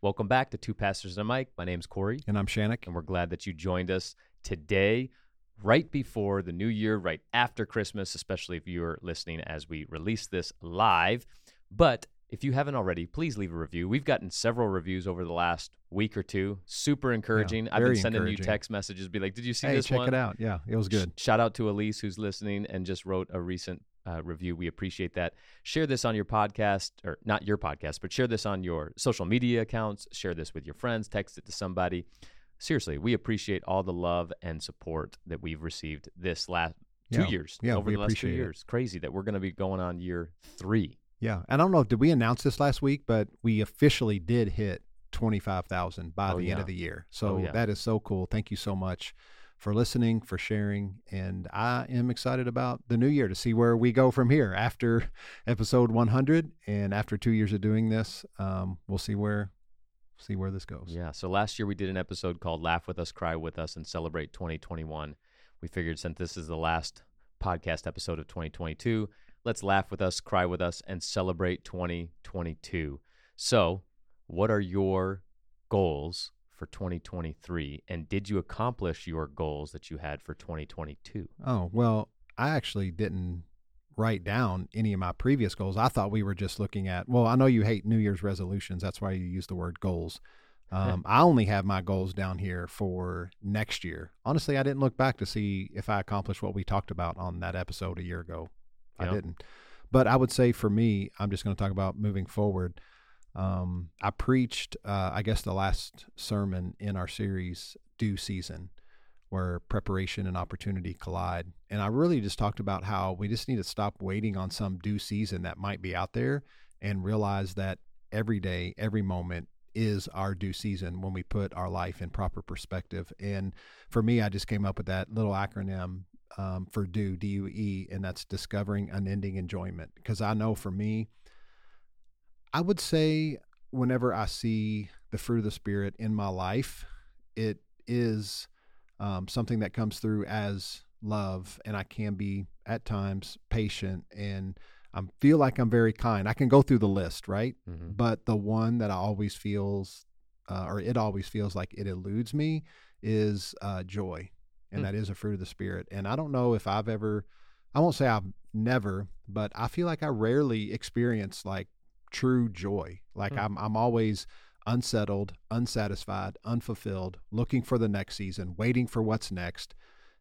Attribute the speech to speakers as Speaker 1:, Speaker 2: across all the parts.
Speaker 1: Welcome back to Two Pastors and a Mic. My name's Corey,
Speaker 2: And I'm Shannick.
Speaker 1: and we're glad that you joined us today, right before the new year, right after Christmas, especially if you're listening as we release this live. But if you haven't already, please leave a review. We've gotten several reviews over the last week or two. Super encouraging. I've been sending you text messages, be like, "Did you see
Speaker 2: Hey,
Speaker 1: this
Speaker 2: check
Speaker 1: one?"
Speaker 2: it out. Yeah, it was good.
Speaker 1: Sh- Shout out to Elise who's listening and just wrote a recent uh, review. We appreciate that. Share this on your podcast, or not your podcast, but share this on your social media accounts. Share this with your friends. Text it to somebody. Seriously, we appreciate all the love and support that we've received this last two
Speaker 2: Yeah.
Speaker 1: years.
Speaker 2: Yeah,
Speaker 1: over the last two
Speaker 2: appreciate it.
Speaker 1: years. Crazy that we're going to be going on year three.
Speaker 2: Yeah. And I don't know, did we announce this last week? But we officially did hit 25,000 by
Speaker 1: Oh,
Speaker 2: the end of the year. So
Speaker 1: Oh, yeah.
Speaker 2: that is so cool. Thank you so much for listening, for sharing. And I am excited about the new year to see where we go from here after episode 100. And after two years of doing this, um, we'll see where. See where this goes.
Speaker 1: Yeah. So last year we did an episode called Laugh with Us, Cry with Us, and Celebrate 2021. We figured since this is the last podcast episode of 2022, let's laugh with us, cry with us, and celebrate 2022. So, what are your goals for 2023? And did you accomplish your goals that you had for 2022?
Speaker 2: Oh, well, I actually didn't write down any of my previous goals. I thought we were just looking at, well, I know you hate New Year's resolutions. That's why you use the word goals. Um, I only have my goals down here for next year. Honestly, I didn't look back to see if I accomplished what we talked about on that episode a year ago.
Speaker 1: Yeah.
Speaker 2: I didn't. But I would say for me, I'm just going to talk about moving forward. Um, I preached, uh, I guess, the last sermon in our series, Due Season, where preparation and opportunity collide. And I really just talked about how we just need to stop waiting on some due season that might be out there and realize that every day, every moment is our due season when we put our life in proper perspective. And for me, I just came up with that little acronym um, for DUE, D U E, and that's discovering unending enjoyment. Because I know for me, I would say whenever I see the fruit of the Spirit in my life, it is um, something that comes through as love, and I can be at times patient, and I feel like I'm very kind. I can go through the list, right?
Speaker 1: Mm-hmm.
Speaker 2: But the one that I always feels, uh, or it always feels like it eludes me, is uh, joy, and
Speaker 1: Hmm.
Speaker 2: that is a fruit of the spirit. And I don't know if I've ever, I won't say I've never, but I feel like I rarely experience like true joy. Like
Speaker 1: Hmm.
Speaker 2: I'm, I'm always unsettled, unsatisfied, unfulfilled, looking for the next season, waiting for what's next,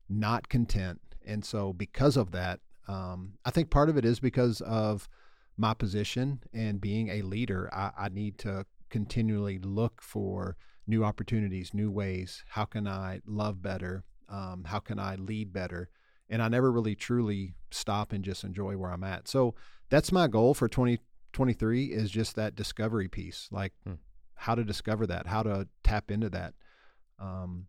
Speaker 2: not content. And so, because of that, um, I think part of it is because of my position and being a leader. I, I need to continually look for new opportunities, new ways. How can I love better? Um, how can I lead better? And I never really truly stop and just enjoy where I'm at. So that's my goal for 2023 is just that discovery piece, like
Speaker 1: Hmm.
Speaker 2: how to discover that, how to tap into that. Um,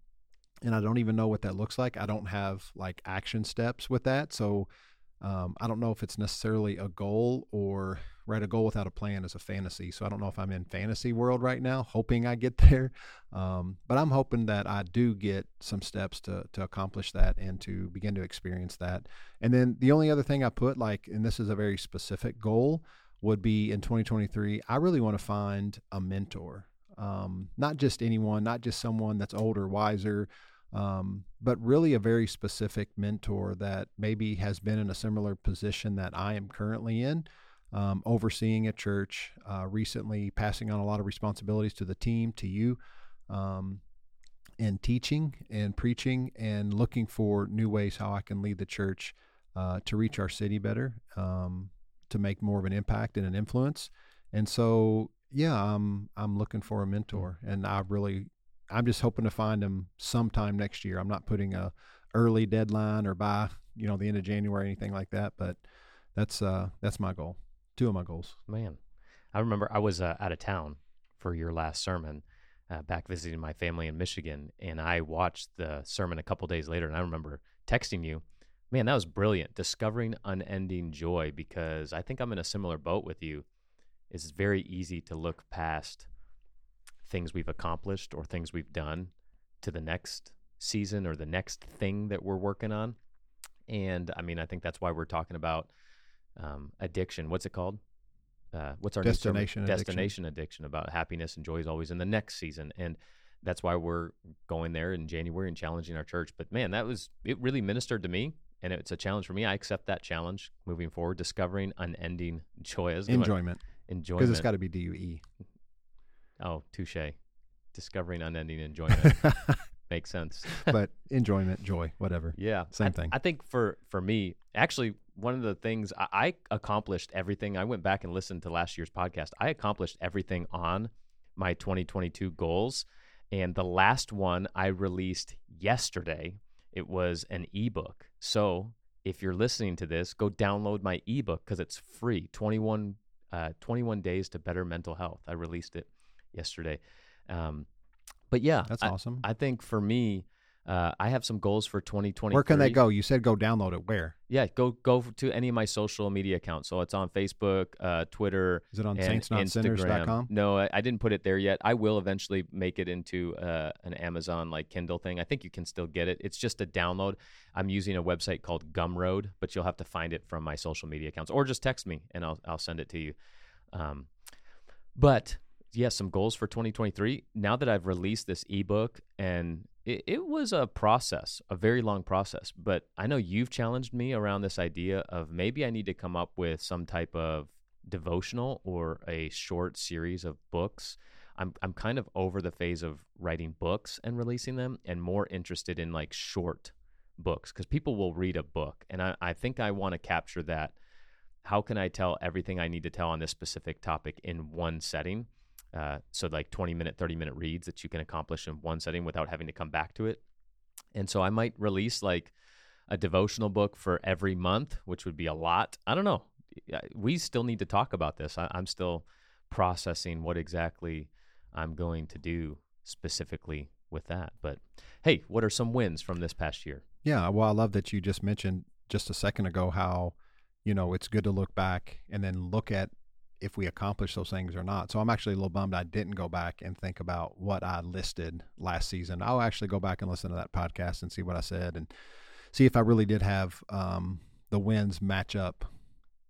Speaker 2: and I don't even know what that looks like. I don't have like action steps with that. So um, I don't know if it's necessarily a goal or right. A goal without a plan is a fantasy. So I don't know if I'm in fantasy world right now, hoping I get there. Um, but I'm hoping that I do get some steps to to accomplish that and to begin to experience that. And then the only other thing I put like, and this is a very specific goal, would be in 2023. I really want to find a mentor, um, not just anyone, not just someone that's older, wiser, um, but really a very specific mentor that maybe has been in a similar position that I am currently in, um, overseeing a church, uh, recently passing on a lot of responsibilities to the team, to you, um, and teaching and preaching and looking for new ways how I can lead the church uh, to reach our city better, um, to make more of an impact and an influence. And so, yeah, I'm I'm looking for a mentor, and I really I'm just hoping to find him sometime next year. I'm not putting a early deadline or by you know the end of January anything like that, but that's uh that's my goal. Two of my goals.
Speaker 1: Man, I remember I was uh, out of town for your last sermon, uh, back visiting my family in Michigan, and I watched the sermon a couple days later, and I remember texting you. Man, that was brilliant. Discovering unending joy because I think I'm in a similar boat with you. It's very easy to look past things we've accomplished or things we've done to the next season or the next thing that we're working on. And I mean, I think that's why we're talking about um, addiction. What's it called? uh, what's our?
Speaker 2: Destination addiction.
Speaker 1: destination addiction about happiness and joy is always in the next season, and that's why we're going there in January and challenging our church. But man, that was it. Really ministered to me, and it's a challenge for me. I accept that challenge moving forward, discovering unending joy. As
Speaker 2: Enjoyment.
Speaker 1: enjoyment.
Speaker 2: Because it's got to be D U E.
Speaker 1: oh, touche. Discovering unending enjoyment makes sense.
Speaker 2: but enjoyment, joy, whatever.
Speaker 1: Yeah,
Speaker 2: Same
Speaker 1: I,
Speaker 2: thing.
Speaker 1: I think for for me, actually, one of the things I, I accomplished everything. I went back and listened to last year's podcast. I accomplished everything on my 2022 goals, and the last one I released yesterday. It was an ebook. So if you're listening to this, go download my ebook because it's free. 21 uh, 21 days to better mental health. I released it yesterday. Um, but yeah,
Speaker 2: That's
Speaker 1: I,
Speaker 2: awesome.
Speaker 1: I think for me, uh, I have some goals for 2020.
Speaker 2: Where can they go? You said go download it. Where?
Speaker 1: Yeah, go go to any of my social media accounts. So it's on Facebook, uh, Twitter,
Speaker 2: Is it on saintsnotsinners.com?
Speaker 1: No, I, I didn't put it there yet. I will eventually make it into uh, an Amazon like Kindle thing. I think you can still get it. It's just a download. I'm using a website called Gumroad, but you'll have to find it from my social media accounts, or just text me and I'll I'll send it to you. Um, but yeah, some goals for 2023. Now that I've released this ebook, and it, it was a process, a very long process, but I know you've challenged me around this idea of maybe I need to come up with some type of devotional or a short series of books. I'm I'm kind of over the phase of writing books and releasing them, and more interested in like short books because people will read a book, and I, I think I want to capture that. How can I tell everything I need to tell on this specific topic in one setting? Uh, so like 20 minute 30 minute reads that you can accomplish in one setting without having to come back to it. And so i might release like a devotional book for every month which would be a lot. I don't know. We still need to talk about this. I, i'm still processing what exactly i'm going to do specifically with that. But hey what are some wins from this past year?
Speaker 2: Yeah, well, I love that you just mentioned just a second ago how, you know, it's good to look back and then look at if we accomplish those things or not. So I'm actually a little bummed I didn't go back and think about what I listed last season. I'll actually go back and listen to that podcast and see what I said and see if I really did have um, the wins match up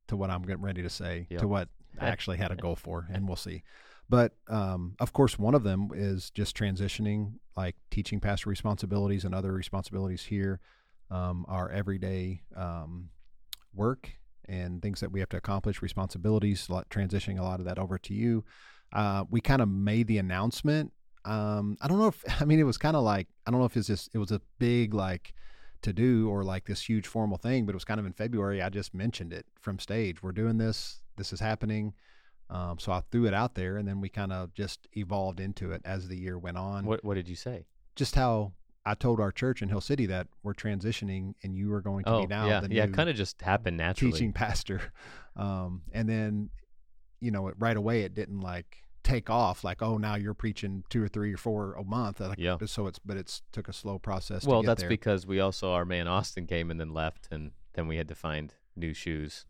Speaker 2: to what I'm getting ready to say,
Speaker 1: Yep.
Speaker 2: to what I actually had a goal for, and we'll see. But um, of course, one of them is just transitioning, like teaching pastor responsibilities and other responsibilities here, um, our everyday um, work and things that we have to accomplish, responsibilities, transitioning a lot of that over to you. Uh, we kind of made the announcement. Um, I don't know if I mean it was kind of like I don't know if it's just it was a big like to do or like this huge formal thing, but it was kind of in February. I just mentioned it from stage. We're doing this. This is happening. Um, so I threw it out there, and then we kind of just evolved into it as the year went on.
Speaker 1: what what did you say
Speaker 2: Just how I told our church in Hill City that we're transitioning, and you are going to
Speaker 1: oh
Speaker 2: be now
Speaker 1: yeah
Speaker 2: the
Speaker 1: yeah kind of just happened naturally
Speaker 2: teaching pastor. Um, and then, you know, it, right away it didn't like take off like, oh, now you're preaching two or three or four a month. Like,
Speaker 1: Yeah.
Speaker 2: So it's, but it's took a slow process.
Speaker 1: well
Speaker 2: to get
Speaker 1: that's
Speaker 2: there.
Speaker 1: because we also our man austin came and then left and then we had to find new shoes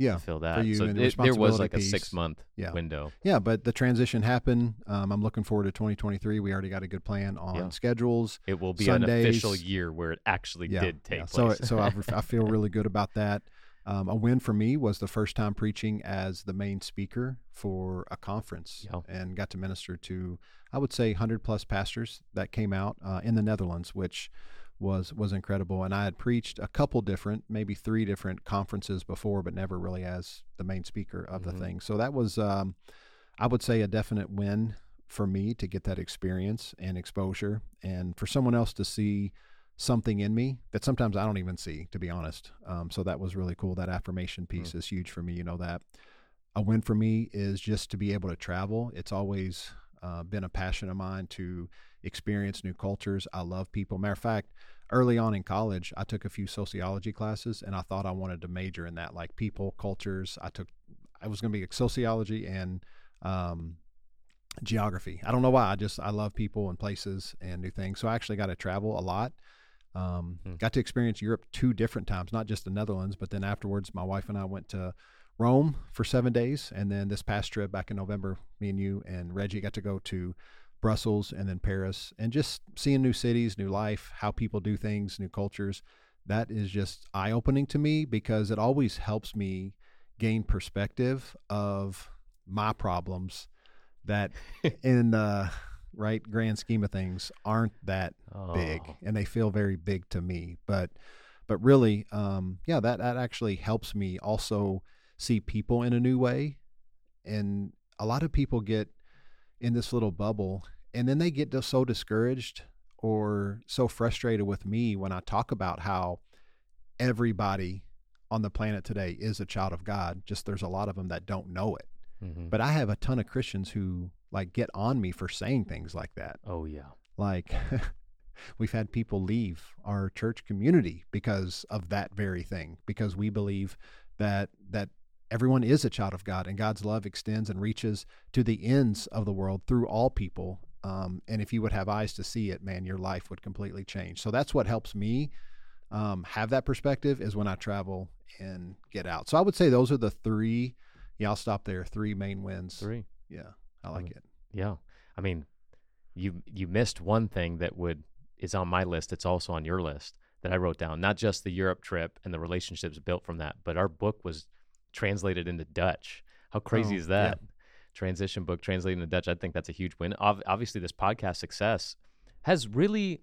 Speaker 2: yeah,
Speaker 1: fill that.
Speaker 2: you
Speaker 1: so it, there was like a six month
Speaker 2: Yeah.
Speaker 1: window.
Speaker 2: yeah. But the transition happened. Um, I'm looking forward to 2023. We already got a good plan on
Speaker 1: Yeah.
Speaker 2: schedules.
Speaker 1: It will be an official year where it actually
Speaker 2: yeah,
Speaker 1: did take
Speaker 2: yeah. So, so I, I feel really good about that. Um, a win for me was the first time preaching as the main speaker for a conference and got to minister to, I would say, 100 plus pastors that came out uh, in the Netherlands, which was was incredible. And I had preached a couple different, maybe three different conferences before, but never really as the main speaker of
Speaker 1: Mhm.
Speaker 2: the thing. So that was, um, I would say, a definite win for me to get that experience and exposure, and for someone else to see something in me that sometimes I don't even see, to be honest. Um, so that was really cool. That affirmation piece is huge for me. You know that. A win for me is just to be able to travel. It's always uh, been a passion of mine to experience new cultures. I love people. Matter of fact, early on in college, I took a few sociology classes, and I thought I wanted to major in that, like people, cultures. I took, I was going to be sociology and um, geography. I don't know why. I just I love people and places and new things. So I actually got to travel a lot. Um,
Speaker 1: Hmm.
Speaker 2: Got to experience Europe two different times, not just the Netherlands, but then afterwards, my wife and I went to Rome for seven days, and then this past trip back in November, me and you and Reggie got to go to Brussels and then Paris, and just seeing new cities, new life, how people do things, new cultures. That is just eye opening to me because it always helps me gain perspective of my problems that in the right grand scheme of things aren't that
Speaker 1: Oh,
Speaker 2: big and they feel very big to me but but really um yeah that that actually helps me also see people in a new way and a lot of people get in this little bubble and then they get so discouraged or so frustrated with me when I talk about how everybody on the planet today is a child of God just there's a lot of them that don't know it
Speaker 1: mhm.
Speaker 2: but I have a ton of Christians who like get on me for saying things like that
Speaker 1: oh yeah.
Speaker 2: like we've had people leave our church community because of that very thing because we believe that that everyone is a child of god and god's love extends and reaches to the ends of the world through all people um, and if you would have eyes to see it man your life would completely change so that's what helps me um, have that perspective is when i travel and get out so i would say those are the three yeah i'll stop there three main wins
Speaker 1: Three.
Speaker 2: yeah i like it
Speaker 1: Yeah. I mean, you you missed one thing that would is on my list. It's also on your list that I wrote down. Not just the Europe trip and the relationships built from that, but our book was translated into Dutch. How crazy
Speaker 2: Oh,
Speaker 1: is
Speaker 2: yeah.
Speaker 1: that? Transition book translated into Dutch. I think that's a huge win. Ob- obviously, this podcast success has really.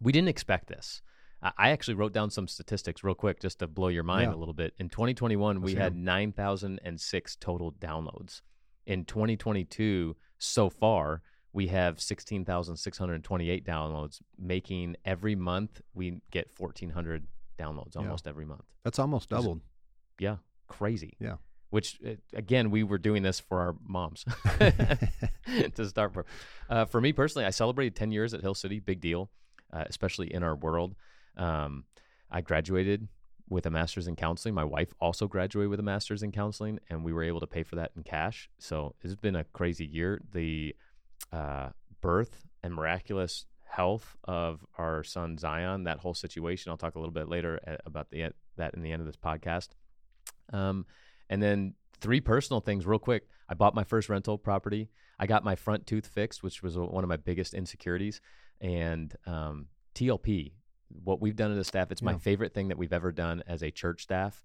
Speaker 1: We didn't expect this. I I actually wrote down some statistics real quick just to blow your mind
Speaker 2: Yeah.
Speaker 1: a little bit. In 2021, we
Speaker 2: Let's hear
Speaker 1: had
Speaker 2: 'em.
Speaker 1: 9,006 total downloads. In 2022, so far, we have 16,628 downloads, making every month we get 1,400 downloads
Speaker 2: Yeah.
Speaker 1: almost every month.
Speaker 2: that's almost doubled
Speaker 1: Yeah, crazy.
Speaker 2: Yeah.
Speaker 1: Which, uh, again, we were doing this for our moms to start for. Uh, for me personally, I celebrated 10 years at Hill City, big deal, uh, especially in our world. Um, I graduated with a master's in counseling. My wife also graduated with a master's in counseling, and we were able to pay for that in cash. So it's been a crazy year. The uh, birth and miraculous health of our son Zion, that whole situation. I'll talk a little bit later uh, about the that in the end of this podcast. Um, and then three personal things, real quick. I bought my first rental property. I got my front tooth fixed, which was one of my biggest insecurities. And um, TLP, what we've done as a staff, it's my favorite thing that we've ever done as a church staff.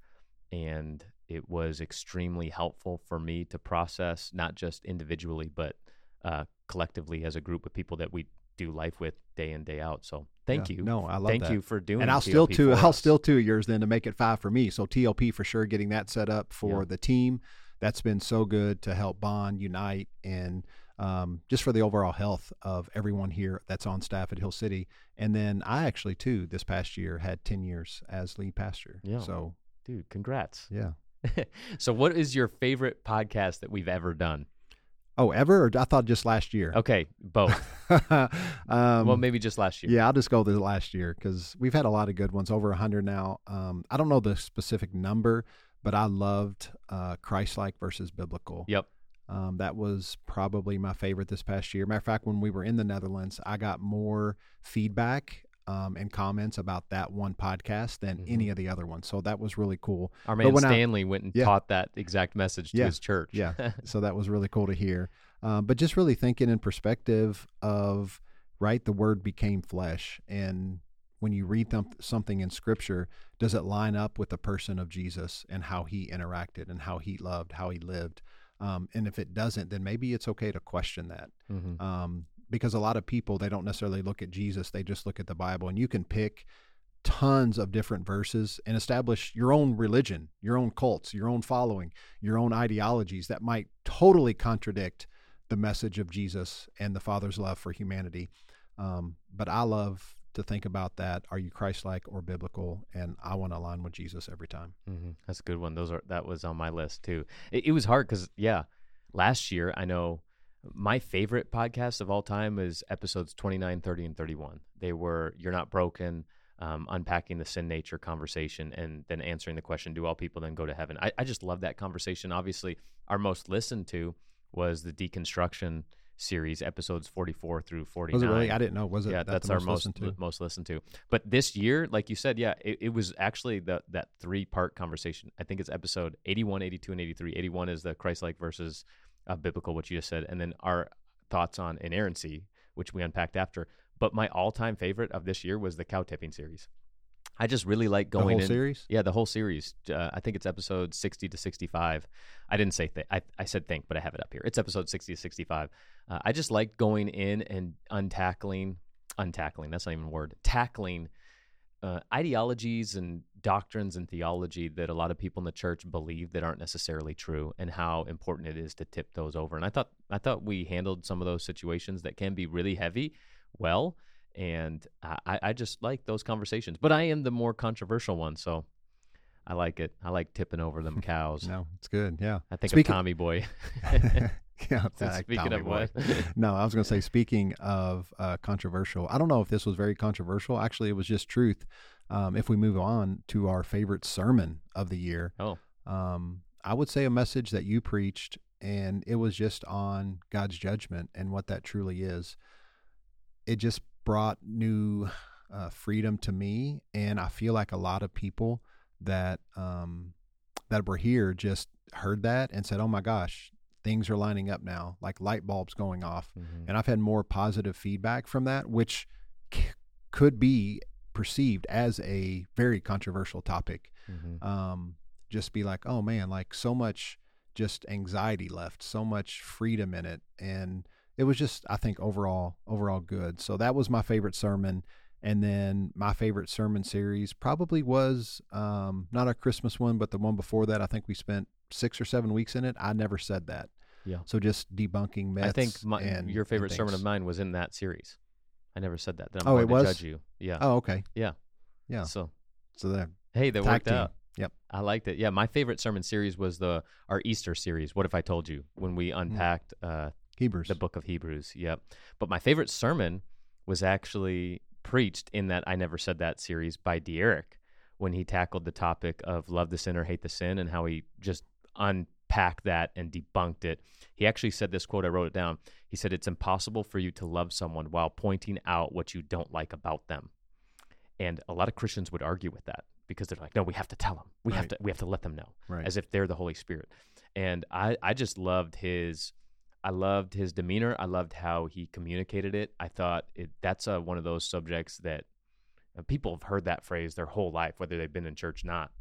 Speaker 1: And it was extremely helpful for me to process, not just individually, but uh, collectively as a group of people that we do life with day in, day out. So thank
Speaker 2: Yeah.
Speaker 1: you.
Speaker 2: No, I love
Speaker 1: Thank
Speaker 2: that.
Speaker 1: you for doing
Speaker 2: and I'll still
Speaker 1: TLP
Speaker 2: two. I'll
Speaker 1: us.
Speaker 2: still two yours then to make it five for me. So TLP for sure, getting that set up for
Speaker 1: Yeah.
Speaker 2: the team. That's been so good to help bond, unite, and um, just for the overall health of everyone here that's on staff at Hill City. And then I actually too this past year had ten years as lead pastor.
Speaker 1: Yeah.
Speaker 2: So
Speaker 1: Dude, congrats.
Speaker 2: yeah.
Speaker 1: so, what is your favorite podcast that we've ever done?
Speaker 2: Oh, ever? Or I thought just last year.
Speaker 1: Okay, both.
Speaker 2: um,
Speaker 1: well, maybe just last year.
Speaker 2: Yeah, I'll just go the last year because we've had a lot of good ones, over 100 now. Um, I don't know the specific number, but I loved uh, Christ like versus biblical.
Speaker 1: Yep.
Speaker 2: Um, that was probably my favorite this past year. Matter of fact, when we were in the Netherlands, I got more feedback um, and comments about that one podcast than
Speaker 1: Mhm.
Speaker 2: any of the other ones. So that was really cool.
Speaker 1: Our man
Speaker 2: when I-
Speaker 1: Stanley went and
Speaker 2: Yeah.
Speaker 1: taught that exact message to
Speaker 2: Yeah.
Speaker 1: his church.
Speaker 2: Yeah. so that was really cool to hear. Um, but just really thinking in perspective of right, the word became flesh, and when you read them, something in Scripture, does it line up with the person of Jesus and how he interacted and how he loved, how he lived? Um, and if it doesn't, then maybe it's okay to question that.
Speaker 1: Mhm.
Speaker 2: Um, because a lot of people they don't necessarily look at Jesus; they just look at the Bible, and you can pick tons of different verses and establish your own religion, your own cults, your own following, your own ideologies that might totally contradict the message of Jesus and the Father's love for humanity. Um, but I love to think about that. Are you Christ-like or biblical? And I want to align with Jesus every time.
Speaker 1: hmm That's a good one. Those are that was on my list too. It, it was hard because yeah, last year I know my favorite podcast of all time is episodes 29, 30, and 31. They were You're Not Broken, um, unpacking the sin nature conversation, and then answering the question, Do all people then go to heaven? I, I just love that conversation. Obviously, our most listened to was the deconstruction series, episodes 44 through 49.
Speaker 2: Was it really? I didn't know. Was it?
Speaker 1: yeah,
Speaker 2: that
Speaker 1: that's
Speaker 2: the
Speaker 1: our
Speaker 2: most
Speaker 1: most
Speaker 2: listened to?
Speaker 1: most listened to. But this year, like you said, yeah, it, it was actually the that three part conversation. I think it's episode 81, 82, and 83. 81 is the Christ like versus uh, biblical, what you just said, and then our thoughts on inerrancy, which we unpacked after. But my all time favorite of this year was the cow tipping series. I just really like
Speaker 2: The
Speaker 1: going
Speaker 2: whole
Speaker 1: in.
Speaker 2: series.
Speaker 1: Yeah, the whole series. Uh, I think it's episode 60 to 65. I didn't say th- I, I said think, but I have it up here. It's episode 60 to 65. Uh, I just like going in and untackling, untackling, that's not even a word, tackling uh, ideologies and doctrines and theology that a lot of people in the church believe that aren't necessarily true and how important it is to tip those over. And I thought I thought we handled some of those situations that can be really heavy well. And I, I just like those conversations. But I am the more controversial one, so I like it. I like tipping over them cows.
Speaker 2: No, it's good. Yeah.
Speaker 1: I think
Speaker 2: Speaking-
Speaker 1: of Tommy Boy.
Speaker 2: yeah. that
Speaker 1: Speaking of what?
Speaker 2: No, I was going to say, speaking of uh, controversial, I don't know if this was very controversial. Actually, it was just truth. Um, if we move on to our favorite sermon of the year,
Speaker 1: oh,
Speaker 2: um, I would say a message that you preached, and it was just on God's judgment and what that truly is. It just brought new uh, freedom to me, and I feel like a lot of people that um, that were here just heard that and said, "Oh my gosh, things are lining up now, like light bulbs going off."
Speaker 1: mhm.
Speaker 2: And I've had more positive feedback from that, which c- could be perceived as a very controversial topic
Speaker 1: Mhm.
Speaker 2: um, just be like, oh man, like so much just anxiety left, so much freedom in it, and it was just, I think, overall, overall good. So that was my favorite sermon, and then my favorite sermon series probably was um, not a Christmas one, but the one before that. I think we spent six or seven weeks in it. I never said that.
Speaker 1: Yeah.
Speaker 2: So just debunking myths.
Speaker 1: I think my,
Speaker 2: and,
Speaker 1: your favorite sermon of mine was in that series. I never said that. That I'm
Speaker 2: Oh,
Speaker 1: going
Speaker 2: it
Speaker 1: to
Speaker 2: was?
Speaker 1: judge you. Yeah.
Speaker 2: Oh, okay.
Speaker 1: Yeah.
Speaker 2: Yeah.
Speaker 1: So
Speaker 2: So there.
Speaker 1: hey, that worked
Speaker 2: team.
Speaker 1: out.
Speaker 2: Yep.
Speaker 1: I liked it. Yeah, my favorite sermon series was the our Easter series. What if I told you when we unpacked uh,
Speaker 2: Hebrews.
Speaker 1: the book of Hebrews? Yep. But my favorite sermon was actually preached in that I never said that series by De'Eric when he tackled the topic of love the sinner, hate the sin, and how he just unpacked that and debunked it. He actually said this quote. I wrote it down. He said, "It's impossible for you to love someone while pointing out what you don't like about them." And a lot of Christians would argue with that because they're like, "No, we have to tell them. We have to. We have to let them know."
Speaker 2: right.
Speaker 1: as if they're the Holy Spirit. And I, I just loved his, I loved his demeanor. I loved how he communicated it. I thought it, that's a, one of those subjects that uh, people have heard that phrase their whole life, whether they've been in church not,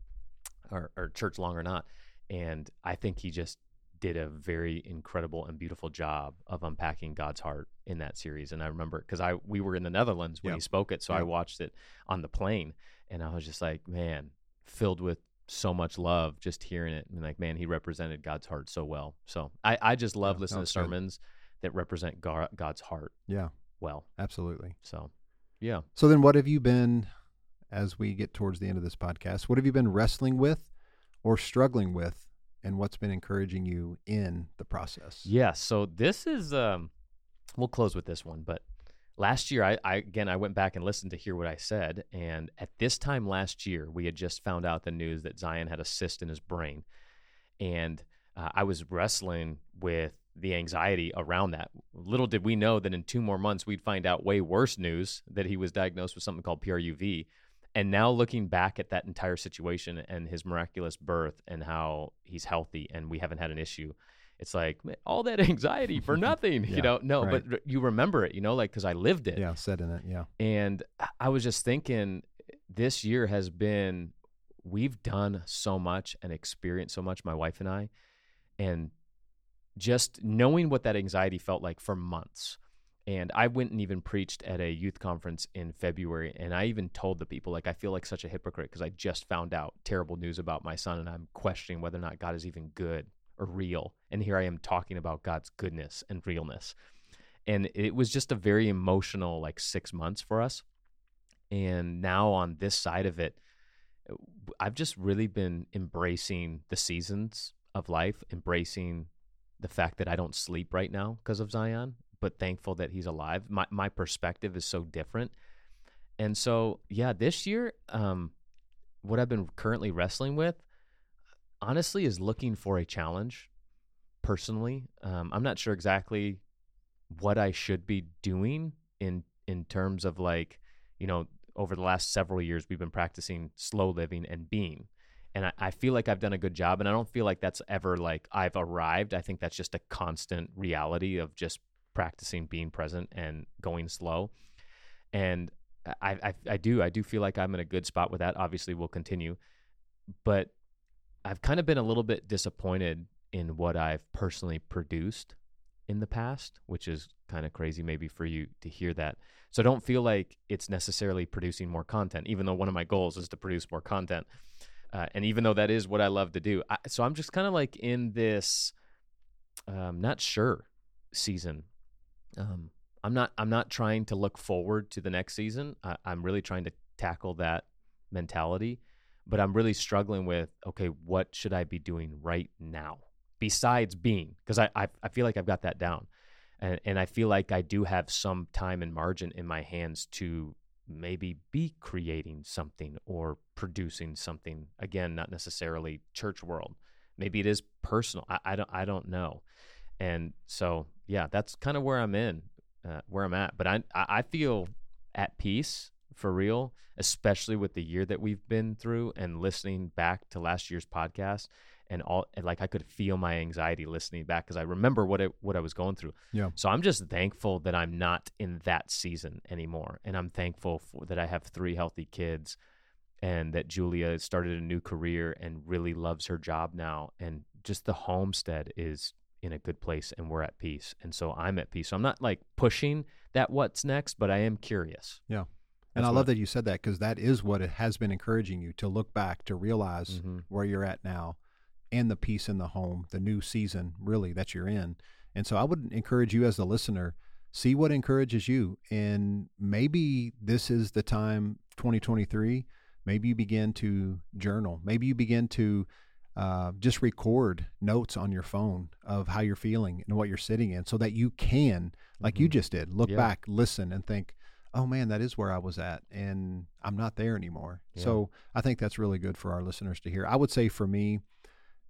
Speaker 1: or, or church long or not. And I think he just did a very incredible and beautiful job of unpacking God's heart in that series. And I remember because I we were in the Netherlands when
Speaker 2: Yeah.
Speaker 1: he spoke it, so I watched it on the plane, and I was just like, man, filled with so much love just hearing it and like man he represented god's heart so well so i, I just love
Speaker 2: Yeah,
Speaker 1: listening to
Speaker 2: that's good.
Speaker 1: sermons that represent god's heart
Speaker 2: yeah,
Speaker 1: well
Speaker 2: absolutely.
Speaker 1: so yeah
Speaker 2: So then, what have you been, as we get towards the end of this podcast, what have you been wrestling with or struggling with, and what's been encouraging you in the process?
Speaker 1: yeah so this is um we'll close with this one but last year I, I again i went back and listened to hear what i said and at this time last year we had just found out the news that zion had a cyst in his brain and uh, i was wrestling with the anxiety around that little did we know that in two more months we'd find out way worse news that he was diagnosed with something called pruv and now looking back at that entire situation and his miraculous birth and how he's healthy and we haven't had an issue it's like man, all that anxiety for nothing
Speaker 2: Yeah,
Speaker 1: you know no
Speaker 2: right.
Speaker 1: but you remember it you know like because i lived it
Speaker 2: Yeah, said in it. Yeah,
Speaker 1: and I- I was just thinking this year has been, we've done so much and experienced so much, my wife and I. And just knowing what that anxiety felt like for months. And I went and even preached at a youth conference in February. And I even told the people, like, I feel like such a hypocrite because I just found out terrible news about my son and I'm questioning whether or not God is even good or real. And here I am talking about God's goodness and realness. And it was just a very emotional, like, six months for us. And now on this side of it, uh, I've just really been embracing the seasons of life, embracing the fact that I don't sleep right now because of Zion, but thankful that he's alive. My my perspective is so different. And so, yeah, this year, um, what I've been currently wrestling with, honestly, is looking for a challenge. Personally, um, I'm not sure exactly what I should be doing in in terms of like, you know, over the last several years, we've been practicing slow living and being. And I, I feel like I've done a good job. And I don't feel like that's ever like I've arrived. I think that's just a constant reality of just practicing being present and going slow. And I, I I do I do feel like I'm in a good spot with that. Obviously, we'll continue, but I've kind of been a little bit disappointed in what I've personally produced in the past, which is kind of crazy maybe for you to hear that. So I don't feel like it's necessarily producing more content, even though one of my goals is to produce more content. Uh, and even though that is what I love to do, I, so I'm just kind of like in this, um, not sure season. Um, I'm not. I'm not trying to look forward to the next season. I, I'm really trying to tackle that mentality, but I'm really struggling with. Okay, what should I be doing right now besides being? Because I, I I feel like I've got that down, and and I feel like I do have some time and margin in my hands to maybe be creating something or producing something again not necessarily church world maybe it is personal i, I don't i don't know and so yeah that's kind of where i'm in uh, where i'm at but I, I feel at peace for real especially with the year that we've been through and listening back to last year's podcast and all and like I could feel my anxiety listening back because I remember what it what I was going through.
Speaker 2: Yeah.
Speaker 1: So I'm just thankful that I'm not in that season anymore, and I'm thankful for that I have three healthy kids, and that Julia started a new career and really loves her job now, and just the homestead is in a good place and we're at peace, and so I'm at peace. So I'm not like pushing that what's next, but I am curious.
Speaker 2: Yeah. And
Speaker 1: That's
Speaker 2: I love that you said that because that is what it has been encouraging you to look back to realize
Speaker 1: Mhm.
Speaker 2: where you're at now and the peace in the home, the new season really that you're in. And so I would encourage you as the listener, see what encourages you. And maybe this is the time 2023, maybe you begin to journal. Maybe you begin to uh, just record notes on your phone of how you're feeling and what you're sitting in so that you can, like you
Speaker 1: Mhm.
Speaker 2: just did, look
Speaker 1: Yeah.
Speaker 2: back, listen, and think, oh man, that is where I was at, and I'm not there anymore.
Speaker 1: Yeah.
Speaker 2: So I think that's really good for our listeners to hear. I would say for me,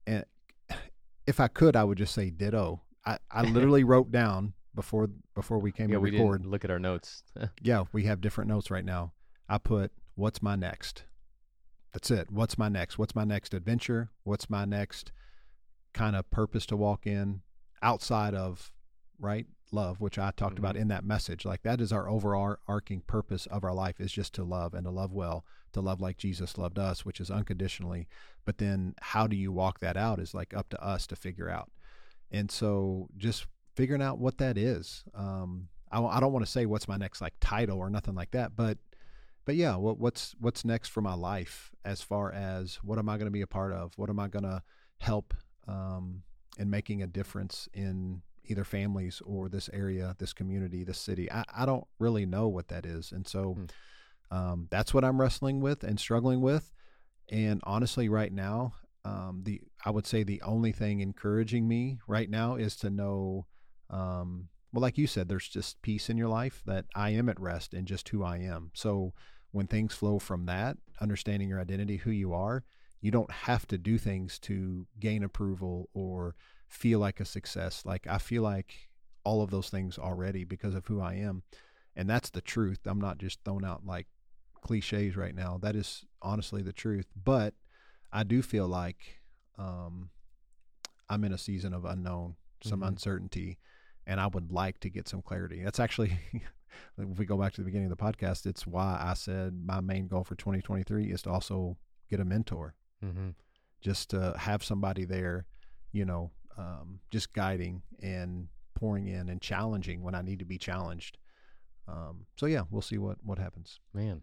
Speaker 2: and if I could, I would just say ditto. I, I literally wrote down before before we came
Speaker 1: Yeah,
Speaker 2: to
Speaker 1: we
Speaker 2: record.
Speaker 1: look at our notes.
Speaker 2: Yeah, we have different notes right now. I put what's my next. That's it. What's my next? What's my next adventure? What's my next kind of purpose to walk in outside of right love, which I talked about in that message. Like that is our overarching purpose of our life is just to love and to love well, to love like Jesus loved us, which is unconditionally. But then how do you walk that out is like up to us to figure out. And so just figuring out what that is. Um, I, I don't want to say what's my next like title or nothing like that, but but yeah, what, what's what's next for my life as far as what am I going to be a part of? What am I going to help um, in making a difference in either families or this area, this community, this city? I, I don't really know what that is, and so
Speaker 1: Hmm.
Speaker 2: um, that's what I'm wrestling with and struggling with. And honestly, right now, um, the I would say the only thing encouraging me right now is to know, um, well, like you said, there's just peace in your life that I am at rest in just who I am. So when things flow from that, understanding your identity, who you are, you don't have to do things to gain approval or feel like a success. Like I feel like all of those things already because of who I am. And that's the truth. I'm not just throwing out like cliches right now. That is honestly the truth. But I do feel like um, I'm in a season of unknown, some
Speaker 1: Mhm.
Speaker 2: uncertainty, and I would like to get some clarity. That's actually, if we go back to the beginning of the podcast, it's why I said my main goal for 2023 is to also get a mentor,
Speaker 1: mm-hmm.
Speaker 2: just to have somebody there, you know, um, just guiding and pouring in and challenging when I need to be challenged. Um, so yeah, we'll see what what happens.
Speaker 1: Man,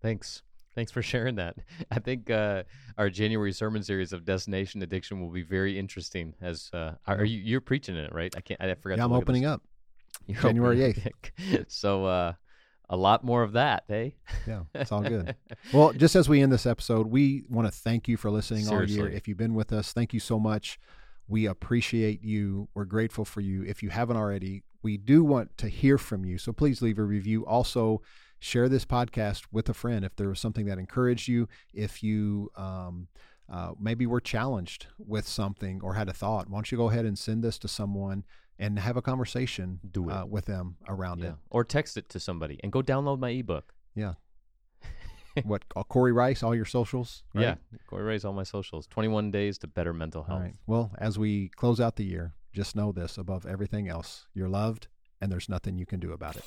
Speaker 1: thanks. Thanks for sharing that. I think uh, our January sermon series of Destination Addiction will be very interesting. As uh, are you? You're preaching it, right? I can't. I forgot.
Speaker 2: Yeah,
Speaker 1: to
Speaker 2: I'm opening up.
Speaker 1: You're
Speaker 2: January
Speaker 1: eighth. so uh, a lot more of that, eh?
Speaker 2: Yeah, it's all good. Well, just as we end this episode, we want to thank you for listening all year. If you've been with us, thank you so much. We appreciate you. We're grateful for you. If you haven't already, we do want to hear from you. So please leave a review. Also, share this podcast with a friend if there was something that encouraged you. If you um, uh, maybe were challenged with something or had a thought, why don't you go ahead and send this to someone and have a conversation uh, with them around
Speaker 1: yeah.
Speaker 2: it.
Speaker 1: Or text it to somebody and go download my ebook. Yeah.
Speaker 2: what, uh, Corey Rice, all your socials? right?
Speaker 1: Yeah, Corey Rice, all my socials. 21 days to better mental health.
Speaker 2: right. Well, as we close out the year, just know this above everything else you're loved, and there's nothing you can do about it.